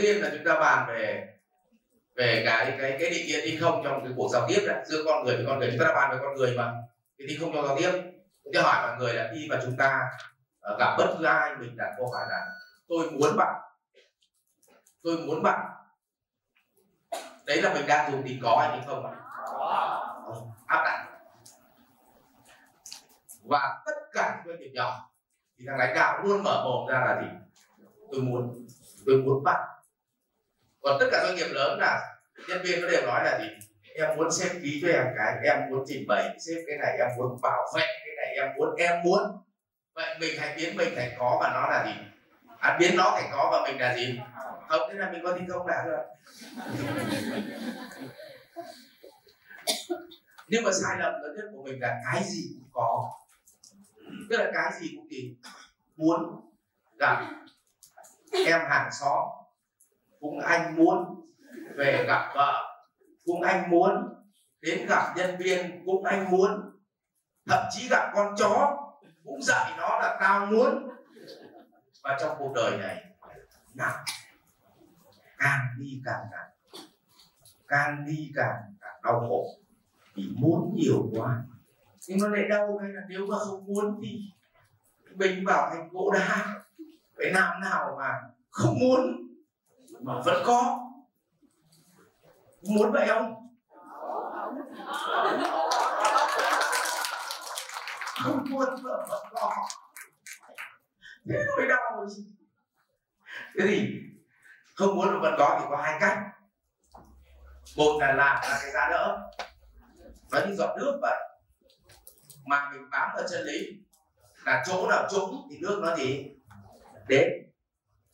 tiên là chúng ta bàn về về cái cái cái định nghĩa đi không trong cái cuộc giao tiếp đấy giữa con người với con người, chúng ta đã bàn về con người mà. Cái đi không trong giao tiếp tôi hỏi mọi người là khi mà chúng ta ờ, gặp bất cứ ai, mình đặt câu hỏi là, tôi muốn bạn, tôi muốn bạn. Đấy là mình đang dùng tình có hay tình không ạ? Áp đặt. Và tất cả những doanh nghiệp nhỏ, thì thằng lãnh đạo luôn mở mồm ra là gì? Tôi muốn tôi muốn bạn còn tất cả doanh nghiệp lớn là nhân viên nó đều nói là gì? Em muốn xem ký cho em cái em muốn trình bày xếp cái này em muốn bảo vệ cái này em muốn em muốn. Vậy mình hãy biến mình thành có và nó là gì? À, biến nó thành có và mình là gì? Không thế là mình có thi công đã rồi. Nhưng mà sai lầm lớn nhất của mình là cái gì cũng có. Tức là cái gì cũng gì muốn gặp em hàng xóm cũng anh muốn về gặp vợ. Cũng anh muốn đến gặp nhân viên. Cũng anh muốn thậm chí gặp con chó. Cũng dạy nó là tao muốn. Và trong cuộc đời này nặng. Càng đi càng nặng. Càng đi càng, càng đau khổ. Vì muốn nhiều quá. Nhưng nó lại đau hay là nếu mà không muốn thì mình bảo thành gỗ đá. Phải làm nào mà không muốn mà vẫn có. Muốn vậy không? Không muốn mà vẫn có. Thế nỗi đau rồi gì thế thì, không muốn mà vẫn có thì có hai cách. Một là làm là cái giá đỡ. Nó như giọt nước vậy. Mà mình bám vào chân lý. Là chỗ nào trũng thì nước nó gì? Đến.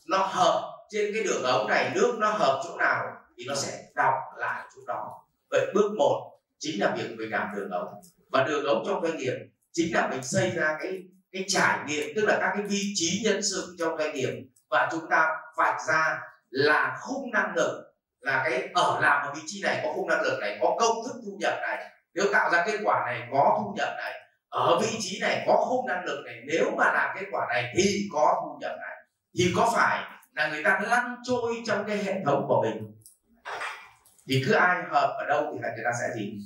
Nó hợp trên cái đường ống này nước nó hợp chỗ nào thì nó sẽ đọc lại chỗ đó. Vậy bước một chính là việc mình làm đường ống. Và đường ống trong doanh nghiệp chính là mình xây ra cái cái trải nghiệm, tức là các cái vị trí nhân sự trong doanh nghiệp. Và chúng ta vạch ra là khung năng lực, là cái ở làm ở vị trí này có khung năng lực này, có công thức thu nhập này. Nếu tạo ra kết quả này có thu nhập này, ở vị trí này có khung năng lực này, nếu mà làm kết quả này thì có thu nhập này. Thì có phải là người ta lăn trôi trong cái hệ thống của mình. Thì cứ ai hợp ở đâu thì người ta sẽ gì?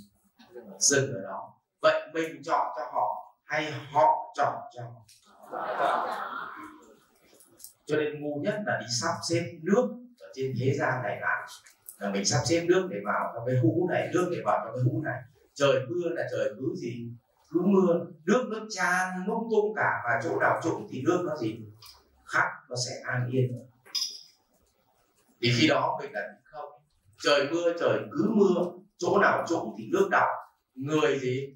Dừng ở đó. Vậy mình chọn cho họ hay họ chọn cho cho nên ngu nhất là đi sắp xếp nước ở trên thế gian này lại. Là mình sắp xếp nước để vào trong cái hũ này, nước để vào trong cái hũ này. Trời mưa là trời cứ gì? Cứ mưa. Nước nó tràn lung tung cả. Và chỗ nào trũng thì nước nó gì? Khắc nó sẽ an yên thì khi đó mình là không. Trời mưa trời cứ mưa chỗ nào trũng thì nước đọng. Người gì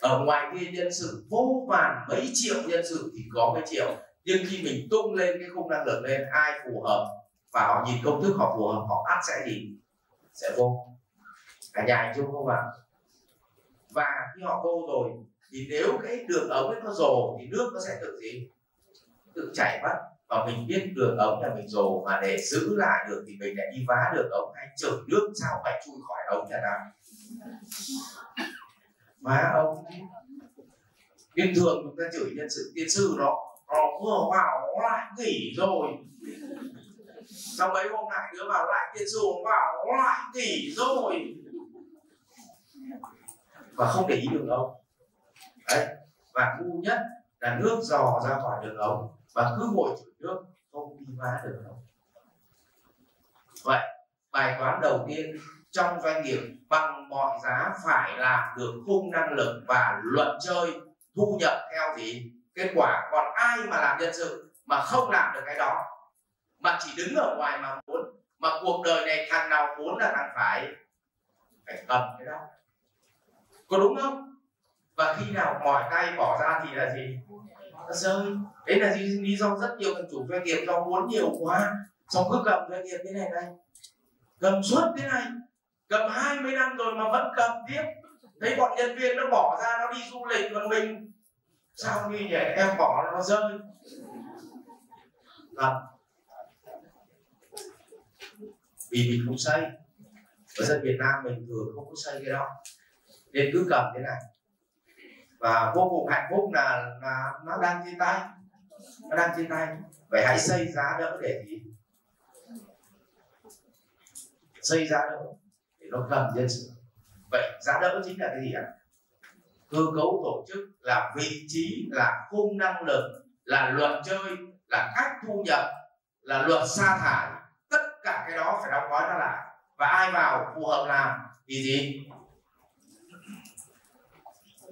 ở ngoài kia nhân sự vô vàn mấy triệu nhân sự thì có mấy triệu. Nhưng khi mình tung lên cái khung năng lực lên ai phù hợp và họ nhìn công thức họ phù hợp họ ắt sẽ gì sẽ vô. Cả nhà chung không ạ? Và khi họ vô rồi thì nếu cái đường ống ấy nó rồ thì nước nó sẽ tự gì? Tự chảy mất và mình biết đường ống là mình rồi, mà để giữ lại được thì mình lại đi vá đường ống hay chửi nước sao phải chui khỏi ống nhà nào. Má ông. Bình thường chúng ta chửi nhân sự tiên sư nó nó vừa vào, nó lại nghỉ rồi. Sau mấy hôm lại đứa vào lại tiên sư vào, nó lại nghỉ rồi. Và không để ý đường ống đấy. Và ngu nhất là nước dò ra khỏi đường ống và cứ ngồi chửi nước không đi phá được đâu. vậy, bài toán đầu tiên trong doanh nghiệp bằng mọi giá phải làm được khung năng lực và luận chơi thu nhập theo gì? Kết quả, còn ai mà làm nhân sự mà không làm được cái đó? Mà chỉ đứng ở ngoài mà muốn, mà cuộc đời này thằng nào muốn là thằng phải. Phải cầm cái đó. Có đúng không? Và khi nào mỏi tay bỏ ra thì là gì? Nó rơi đấy là lý do rất nhiều thằng chủ doanh nghiệp do muốn nhiều quá. Xong cứ cầm doanh nghiệp thế này này. Cầm suốt thế này. Cầm 20 năm rồi mà vẫn cầm tiếp. Thấy bọn nhân viên nó bỏ ra, nó đi du lịch còn mình. Sao như vậy em bỏ nó rơi. Cầm vì mình không xây ở dân Việt Nam mình thường không có xây cái đó. Nên cứ cầm thế này và vô cùng hạnh phúc là là nó đang trên tay. Nó đang trên tay. Vậy hãy xây giá đỡ để gì xây giá đỡ để nó cần nhân sự. Vậy giá đỡ chính là cái gì ạ? Cơ cấu tổ chức là vị trí, là khung năng lực, là luật chơi, là cách thu nhập, là luật sa thải. Tất cả cái đó phải đóng gói nó lại. Và ai vào phù hợp làm thì gì?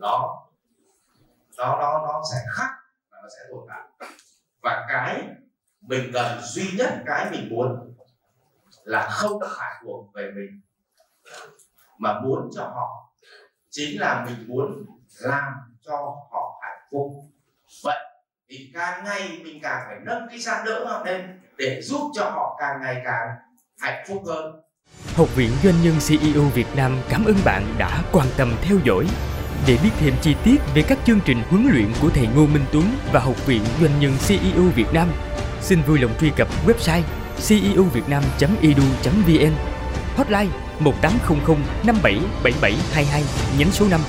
Đó nó nó nó sẽ khắc và nó sẽ tồn tại. Và cái mình cần duy nhất, cái mình muốn là không phải thuộc về mình. Mà muốn cho họ chính là mình muốn làm cho họ hạnh phúc vậy thì càng ngày mình càng phải nâng cái giá đỡ họ lên để giúp cho họ càng ngày càng hạnh phúc hơn. Học viện Doanh nhân CEO Việt Nam cảm ơn bạn đã quan tâm theo dõi. Để biết thêm chi tiết về các chương trình huấn luyện của thầy Ngô Minh Tuấn và Học viện Doanh nhân CEO Việt Nam, xin vui lòng truy cập website ceovietnam.edu.vn Hotline 1800 577722 nhánh số 5